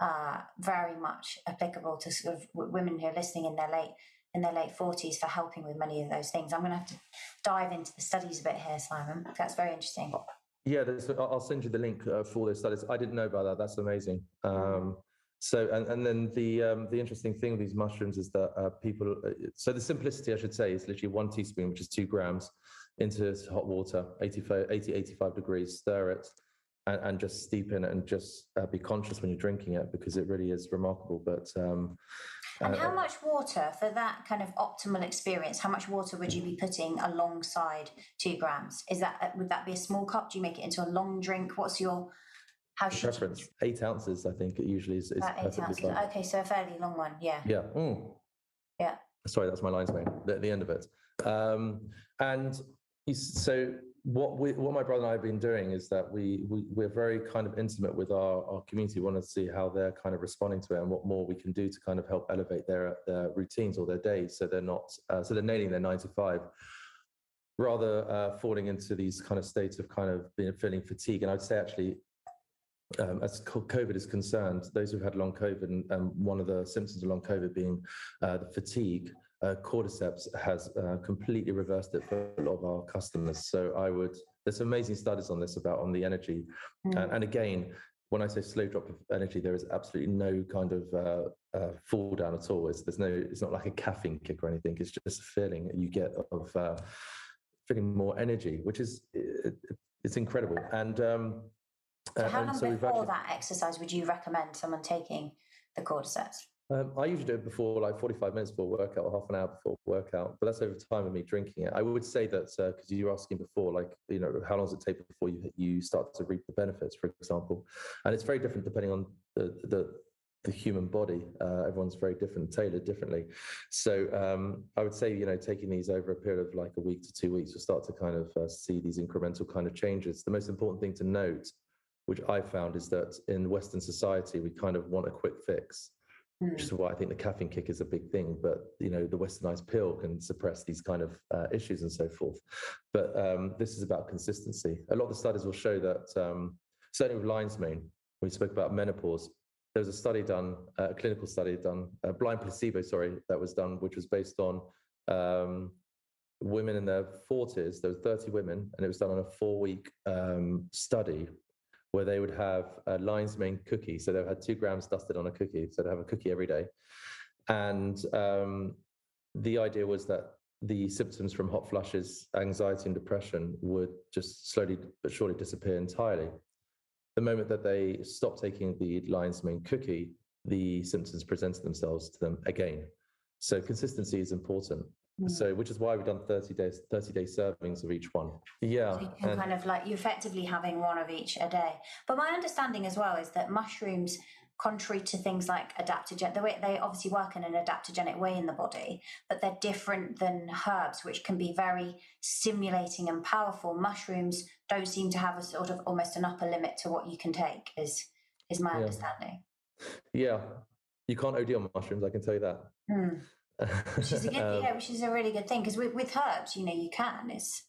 uh, very much applicable to sort of women who are listening in their late in their late forties for helping with many of those things. I'm going to have to dive into the studies a bit here, Simon. That's very interesting. Yeah, I'll send you the link uh, for those studies. I didn't know about that. That's amazing. Um, so, and, and then the um, the interesting thing with these mushrooms is that uh, people. Uh, so the simplicity, I should say, is literally one teaspoon, which is two grams into this hot water, 85, 80, 85 degrees, stir it, and, and just steep in it and just uh, be conscious when you're drinking it because it really is remarkable. But um, and uh, how much water for that kind of optimal experience? How much water would you be putting alongside two grams? Is that uh, would that be a small cup? Do you make it into a long drink? What's your how should preference? You... Eight ounces, I think it usually is. is eight ounces. Fine. Okay, so a fairly long one. Yeah. Yeah. Mm. Yeah. Sorry, that's my lines, mate. At the end of it. Um, and so what we, what my brother and I have been doing is that we, we we're very kind of intimate with our, our community. We want to see how they're kind of responding to it and what more we can do to kind of help elevate their their routines or their days, so they're not uh, so they're nailing their nine to five, rather uh, falling into these kind of states of kind of being feeling fatigue. And I'd say actually. Um, as COVID is concerned, those who've had long COVID, and, and one of the symptoms of long COVID being uh, the fatigue, uh, cordyceps has uh, completely reversed it for a lot of our customers. So I would, there's amazing studies on this about on the energy. Mm. And, and, again, when I say slow drop of energy, there is absolutely no kind of uh, uh, fall down at all. It's, there's no, it's not like a caffeine kick or anything. It's just a feeling you get of uh, feeling more energy, which is, it, it's incredible. And, um, so how long so before actually, that exercise would you recommend someone taking the cordyceps? Um, I usually do it before like 45 minutes before workout or half an hour before workout, but that's over time of me drinking it. I would say that because uh, you were asking before, like, you know, how long does it take before you, you start to reap the benefits, for example? And it's very different depending on the, the, the human body. Uh, everyone's very different, tailored differently. So um, I would say, you know, taking these over a period of like a week to two weeks, you'll start to kind of uh, see these incremental kind of changes. The most important thing to note, which I found, is that in Western society, we kind of want a quick fix which is why I think the caffeine kick is a big thing. But you know, the westernized pill can suppress these kind of uh, issues and so forth. But um, this is about consistency. A lot of the studies will show that um, certainly with lion's mane, we spoke about menopause. There was a study done, uh, a clinical study done, a blind placebo, sorry, that was done, which was based on um, women in their 40s. There were 30 women, and it was done on a four-week um, study where they would have a lion's mane cookie. So they had two grams dusted on a cookie. So they have a cookie every day. And um, the idea was that the symptoms from hot flushes, anxiety, and depression would just slowly but surely disappear entirely. The moment that they stopped taking the lion's mane cookie, the symptoms presented themselves to them again. So consistency is important. Mm. So, which is why we've done 30 days, 30 day servings of each one. Yeah. So you can and, kind of like, you're effectively having one of each a day. But my understanding as well is that mushrooms, contrary to things like adaptogen, the way they obviously work in an adaptogenic way in the body, but they're different than herbs, which can be very stimulating and powerful. Mushrooms don't seem to have a sort of almost an upper limit to what you can take, is, is my yeah. understanding. Yeah. You can't OD on mushrooms, I can tell you that. Mm which is a good, [laughs] um, yeah, which is a really good thing because with, with herbs, you know, you can. It's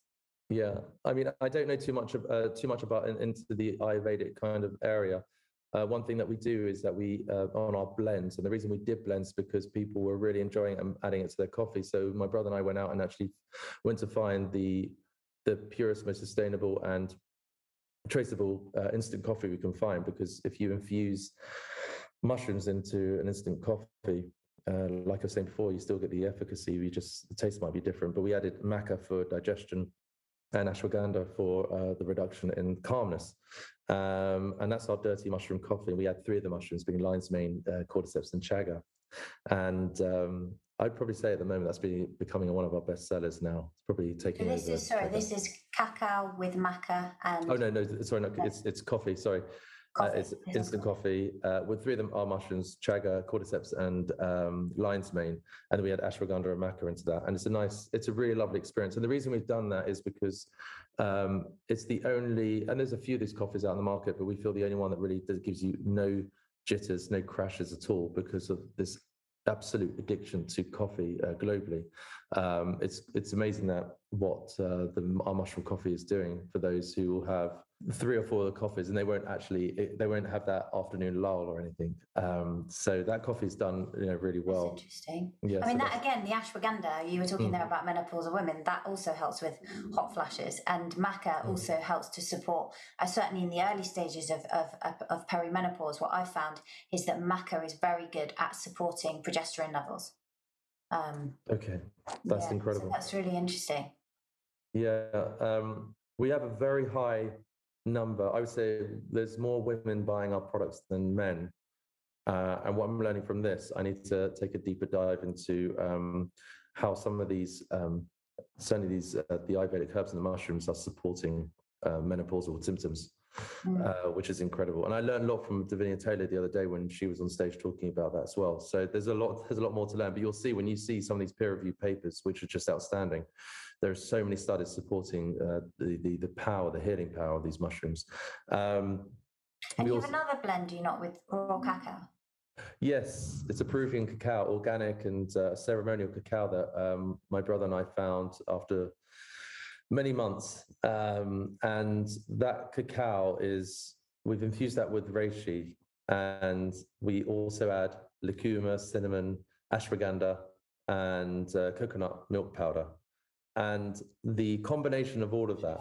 yeah. I mean, I don't know too much of, uh, too much about in, into the Ayurvedic kind of area. Uh, one thing that we do is that we uh, on our blends, and the reason we did blends because people were really enjoying and adding it to their coffee. So my brother and I went out and actually went to find the the purest, most sustainable, and traceable uh, instant coffee we can find. Because if you infuse mushrooms into an instant coffee, uh, like I was saying before, you still get the efficacy. We just the taste might be different, but we added maca for digestion and ashwagandha for uh, the reduction in calmness. Um, and that's our Dirtea mushroom coffee. We had three of the mushrooms, being lion's mane, uh, cordyceps, and chaga. And um, I'd probably say at the moment that's be, becoming one of our best sellers now. It's probably taking. So this over is sorry. This is cacao with maca and. Oh no, no, sorry, no, it's it's coffee. Sorry, uh, it's instant coffee. Uh, with three of them are mushrooms, chaga, cordyceps, and um, lion's mane. And we had ashwagandha and maca into that. And it's a nice, it's a really lovely experience. And the reason we've done that is because um, it's the only, and there's a few of these coffees out in the market, but we feel the only one that really does, gives you no jitters, no crashes at all because of this absolute addiction to coffee uh, globally. Um, it's it's amazing that what uh, the our mushroom coffee is doing for those who have three or four coffees and they won't actually they won't have that afternoon lull or anything. Um, so that coffee's done you know really well. That's interesting. Yeah i mean so that again the ashwagandha you were talking mm. there about menopause menopausal women that also helps with hot flashes and maca mm. also helps to support uh, certainly in the early stages of, of, of perimenopause what i've found is that maca is very good at supporting progesterone levels. Um, okay that's yeah, incredible. so that's really interesting. Yeah um, we have a very high number. I would say there's more women buying our products than men. Uh, and what I'm learning from this, I need to take a deeper dive into um, how some of these, um, certainly these, uh, the Ayurvedic herbs and the mushrooms are supporting uh, menopausal symptoms. mm. uh, which is incredible. And I learned a lot from Davinia Taylor the other day when she was on stage talking about that as well. So there's a lot, there's a lot more to learn. But you'll see when you see some of these peer-reviewed papers, which are just outstanding. There are so many studies supporting uh, the, the the power, the healing power of these mushrooms. Um, and you also, have another blend, do you not, with raw cacao? Yes, it's a Peruvian cacao, organic and uh, ceremonial cacao that um, my brother and I found after many months. Um, and that cacao is, we've infused that with reishi. And we also add lucuma, cinnamon, ashwagandha, and uh, coconut milk powder. And the combination of all of that.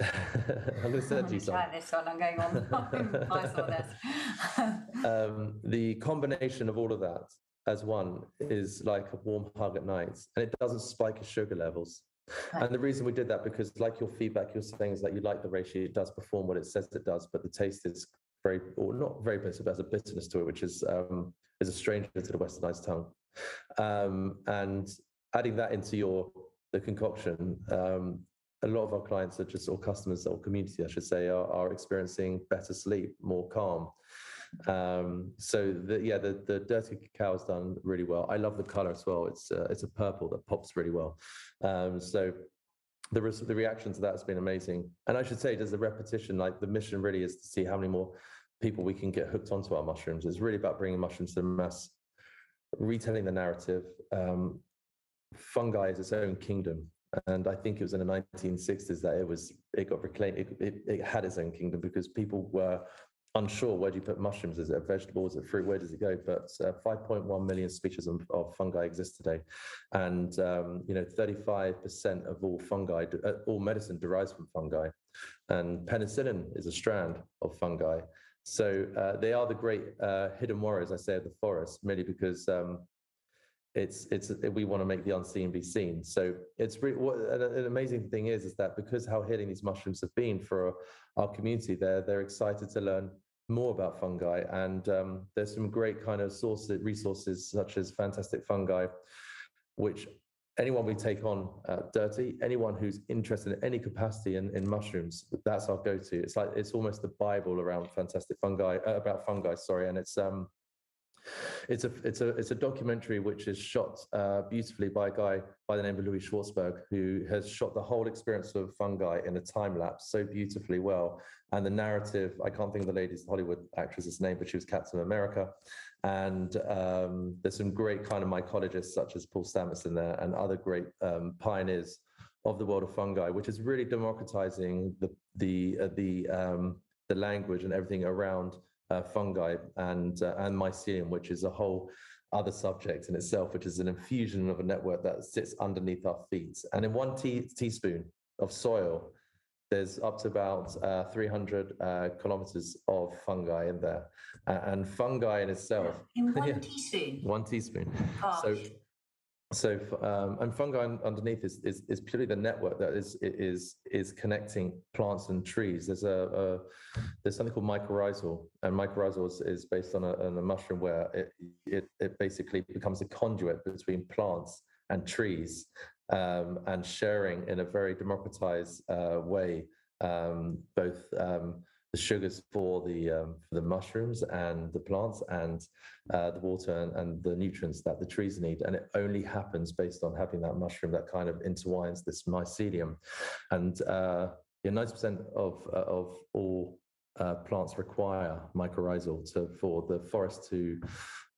[laughs] I'm going to send you some. Try this one. I'm going on. [laughs] I saw this. [laughs] um, the combination of all of that as one is like a warm hug at night, and it doesn't spike your sugar levels. Right. And the reason we did that because, like your feedback, you're saying is that you like the ratio. It does perform what it says it does, but the taste is very, or not very bitter, but has a bitterness to it, which is um, is a stranger to the westernized tongue. Um, and adding that into your the concoction, um, a lot of our clients are just, or customers or community, I should say, are, are experiencing better sleep, more calm. Um, so the, yeah, the, the Dirtea cacao is done really well. I love the color as well. It's uh, it's a purple that pops really well. Um, so the re- the reaction to that has been amazing. And I should say, does the repetition like the mission really is to see how many more people we can get hooked onto our mushrooms. It's really about bringing mushrooms to the mass, retelling the narrative. Um, fungi is its own kingdom. And I think it was in the 1960s that it was it got reclaimed. It, it, it had its own kingdom because people were unsure where do you put mushrooms? Is it a vegetable? Is it fruit? Where does it go? But uh, 5.1 million species of, of, fungi exist today, and um, you know 35% of all fungi, uh, all medicine derives from fungi, and penicillin is a strand of fungi. So uh, they are the great uh, hidden warriors, I say, of the forest, merely because um, it's it's we want to make the unseen be seen. So it's really what an, amazing thing is is that because how healing these mushrooms have been for our community, they're they're excited to learn more about fungi, and um, there's some great kind of sources resources such as Fantastic Fungi, which anyone we take on uh, Dirtea, anyone who's interested in any capacity in, in mushrooms, that's our go-to. It's like it's almost the Bible around fantastic fungi uh, about fungi. Sorry, and it's um it's a it's a it's a documentary which is shot uh, beautifully by a guy by the name of Louis Schwartzberg, who has shot the whole experience of fungi in a time lapse so beautifully well. And the narrative, I can't think of the lady's Hollywood actress's name, but she was Captain America. And um, there's some great kind of mycologists such as Paul Stamets in there, and other great um, pioneers of the world of fungi, which is really democratizing the the uh, the um, the language and everything around uh, fungi and uh, and mycelium, which is a whole other subject in itself, which is an infusion of a network that sits underneath our feet. And in one tea- teaspoon of soil, there's up to about uh, 300 uh, kilometers of fungi in there. and fungi in itself. In one [laughs] yeah, teaspoon? One teaspoon. Gosh. So so um, and fungi underneath is, is, is purely the network that is is is connecting plants and trees. There's a, a there's something called mycorrhizal, and mycorrhizal is, is based on a, on a mushroom where it, it it basically becomes a conduit between plants and trees, um, and sharing in a very democratized uh, way um, both um, the sugars for the um, for the mushrooms and the plants and uh, the water and, and, the nutrients that the trees need. And it only happens based on having that mushroom that kind of intertwines this mycelium. And uh, yeah, 90% of uh, of all uh, plants require mycorrhizal to for the forest to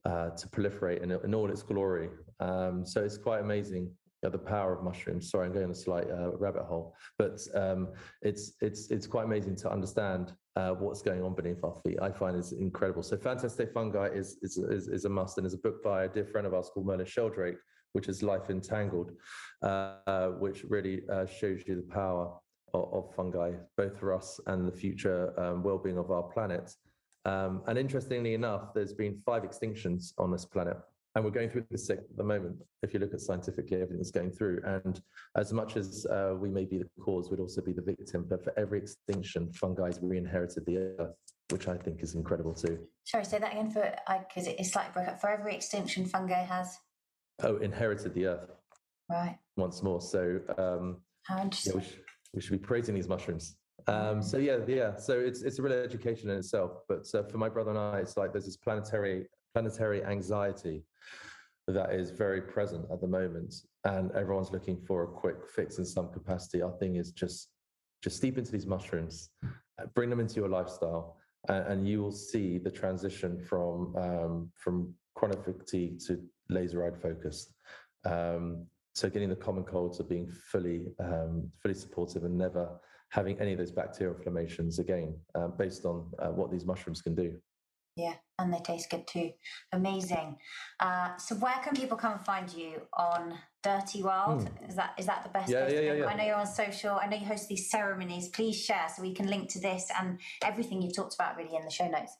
uh, to proliferate in, in all its glory. Um, so it's quite amazing the power of mushrooms. Sorry, I'm going a slight uh, rabbit hole, but um, it's it's it's quite amazing to understand uh, what's going on beneath our feet. I find is incredible. So, Fantastic Fungi is, is is, is a must, and is a book by a dear friend of ours called Merlin Sheldrake, which is Life Entangled, uh, which really uh, shows you the power of, of, fungi, both for us and the future um, well-being of our planet. Um, and interestingly enough, there's been five extinctions on this planet and we're going through this at the moment. If you look at scientifically, everything that's going through, and as much as uh, we may be the cause, we'd also be the victim. But for every extinction, fungi has re-inherited the earth, which I think is incredible too. Sorry, say that again for because it's like broke up. For every extinction, fungi has oh inherited the earth. Right. Once more, so um, how interesting. Yeah, we, sh- we should be praising these mushrooms. Um, so yeah, yeah. So it's it's a real education in itself. But uh, for my brother and I, it's like there's this planetary planetary anxiety that is very present at the moment, and everyone's looking for a quick fix in some capacity. Our thing is just just steep into these mushrooms, uh, bring them into your lifestyle, and, and you will see the transition from um, from chronic fatigue to laser-eyed focus. Um, so getting the common cold to being fully um, fully supportive and never having any of those bacterial inflammations again, uh, based on uh, what these mushrooms can do. Yeah, and they taste good too. Amazing. Uh, so, where can people come and find you on Dirtea World? Mm. Is that is that the best? Yeah, yeah, yeah, yeah, I know you're on social. I know you host these ceremonies. Please share so we can link to this and everything you've talked about really in the show notes.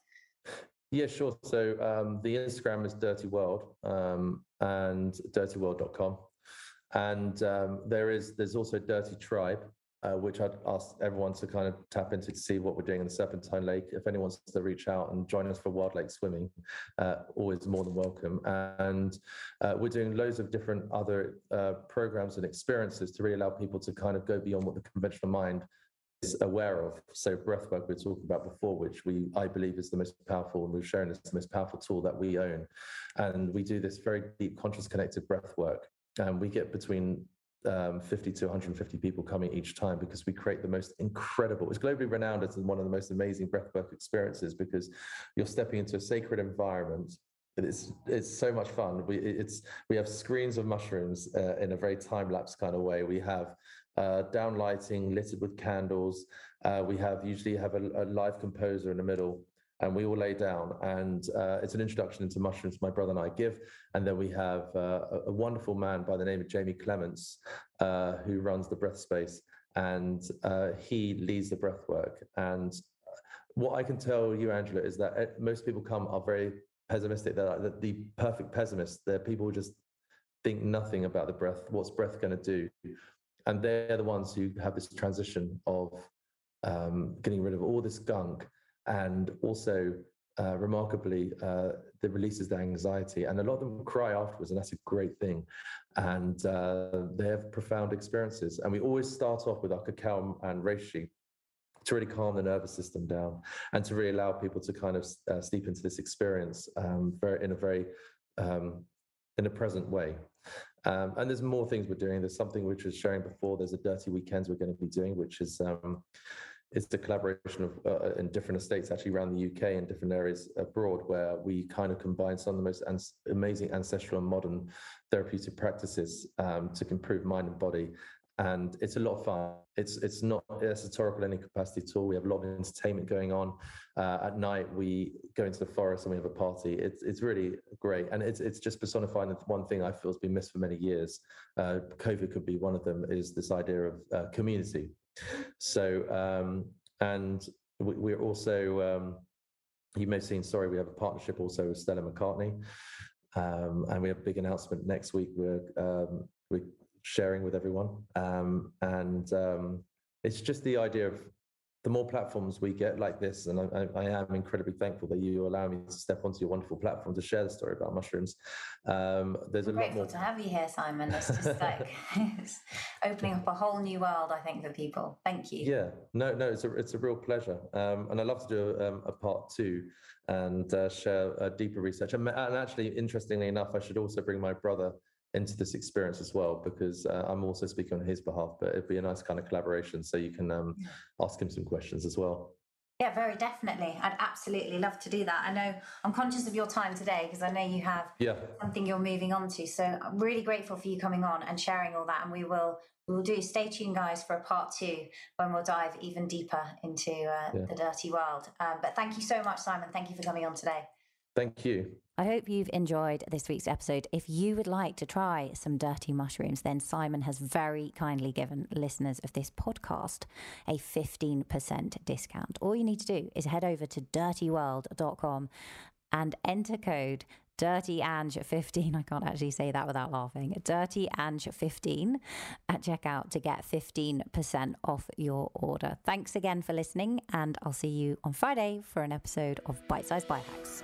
Yeah, sure. So um, the Instagram is Dirtea World um, and dirteaworld.com. And um, there is there's also Dirtea Tribe, uh, which I'd ask everyone to kind of tap into to see what we're doing in the Serpentine Lake. If anyone wants to reach out and join us for Wild Lake swimming, uh, always more than welcome. And uh, we're doing loads of different other uh, programs and experiences to really allow people to kind of go beyond what the conventional mind is aware of. So breathwork we were talking about before, which we I believe is the most powerful, and we've shown is the most powerful tool that we own. And we do this very deep conscious connected breathwork. And we get between um, 50 to 150 people coming each time because we create the most incredible, it's globally renowned as one of the most amazing breathwork experiences because you're stepping into a sacred environment. It's it's so much fun. We it's we have screens of mushrooms uh, in a very time lapse kind of way. We have uh, down lighting littered with candles. Uh, we have usually have a, a live composer in the middle and we all lay down. And uh, it's an introduction into mushrooms my brother and I give. And then we have uh, a, wonderful man by the name of Jamie Clements, uh, who runs the breath space, and uh, he leads the breath work. And what I can tell you, Angela, is that eh, most people come are very pessimistic. They're like the perfect pessimists. They're people who just think nothing about the breath. What's breath going to do? And they're the ones who have this transition of um, getting rid of all this gunk and also uh, remarkably, uh, it releases their anxiety, and a lot of them cry afterwards, and that's a great thing. And uh, they have profound experiences. And we always start off with our cacao and reishi to really calm the nervous system down and to really allow people to kind of uh, steep into this experience um, very, in a very um, in a present way. Um, and there's more things we're doing. There's something which was sharing before. There's a Dirtea weekends we're going to be doing, which is um, it's the collaboration of uh, in different estates actually around the UK and different areas abroad where we kind of combine some of the most ans- amazing ancestral and modern therapeutic practices um, to improve mind and body and it's a lot of fun. It's it's not esoterical in any capacity at all. We have a lot of entertainment going on. Uh, at night, we go into the forest and we have a party. It's it's really great, and it's it's just personifying the one thing I feel has been missed for many years. Uh, COVID could be one of them. Is this idea of uh, community? So, um, and we, are also, um, you may have seen, sorry, we have a partnership also with Stella McCartney. Um, and we have a big announcement next week. We're, um, we're sharing with everyone. Um, and um, it's just the idea of the more platforms we get like this, and I, I, am incredibly thankful that you allow me to step onto your wonderful platform to share the story about mushrooms. Um, there's I'm a lot more to have you here, Simon. It's just [laughs] like [laughs] it's opening up a whole new world, I think, for people. Thank you. Yeah, no, no, it's a it's a real pleasure, um, and I'd love to do um, a part two and uh, share a deeper research. And, and actually, interestingly enough, I should also bring my brother into this experience as well because uh, I'm also speaking on his behalf. But it'd be a nice kind of collaboration, so you can um, ask him some questions as well. Yeah, very definitely. I'd absolutely love to do that. I know I'm conscious of your time today because I know you have yeah. something you're moving on to. So I'm really grateful for you coming on and sharing all that. And we will we will do. Stay tuned, guys, for a part two when we'll dive even deeper into uh, yeah. the Dirtea World. Um, but thank you so much, Simon. Thank you for coming on today. Thank you. I hope you've enjoyed this week's episode. If you would like to try some Dirtea mushrooms, then Simon has very kindly given listeners of this podcast a 15% discount. All you need to do is head over to dirteaworld.com and enter code Dirtea Ange 15. I can't actually say that without laughing. Dirtea Ange 15 at checkout to get 15% off your order. Thanks again for listening, and I'll see you on Friday for an episode of Bite Size Biohacks.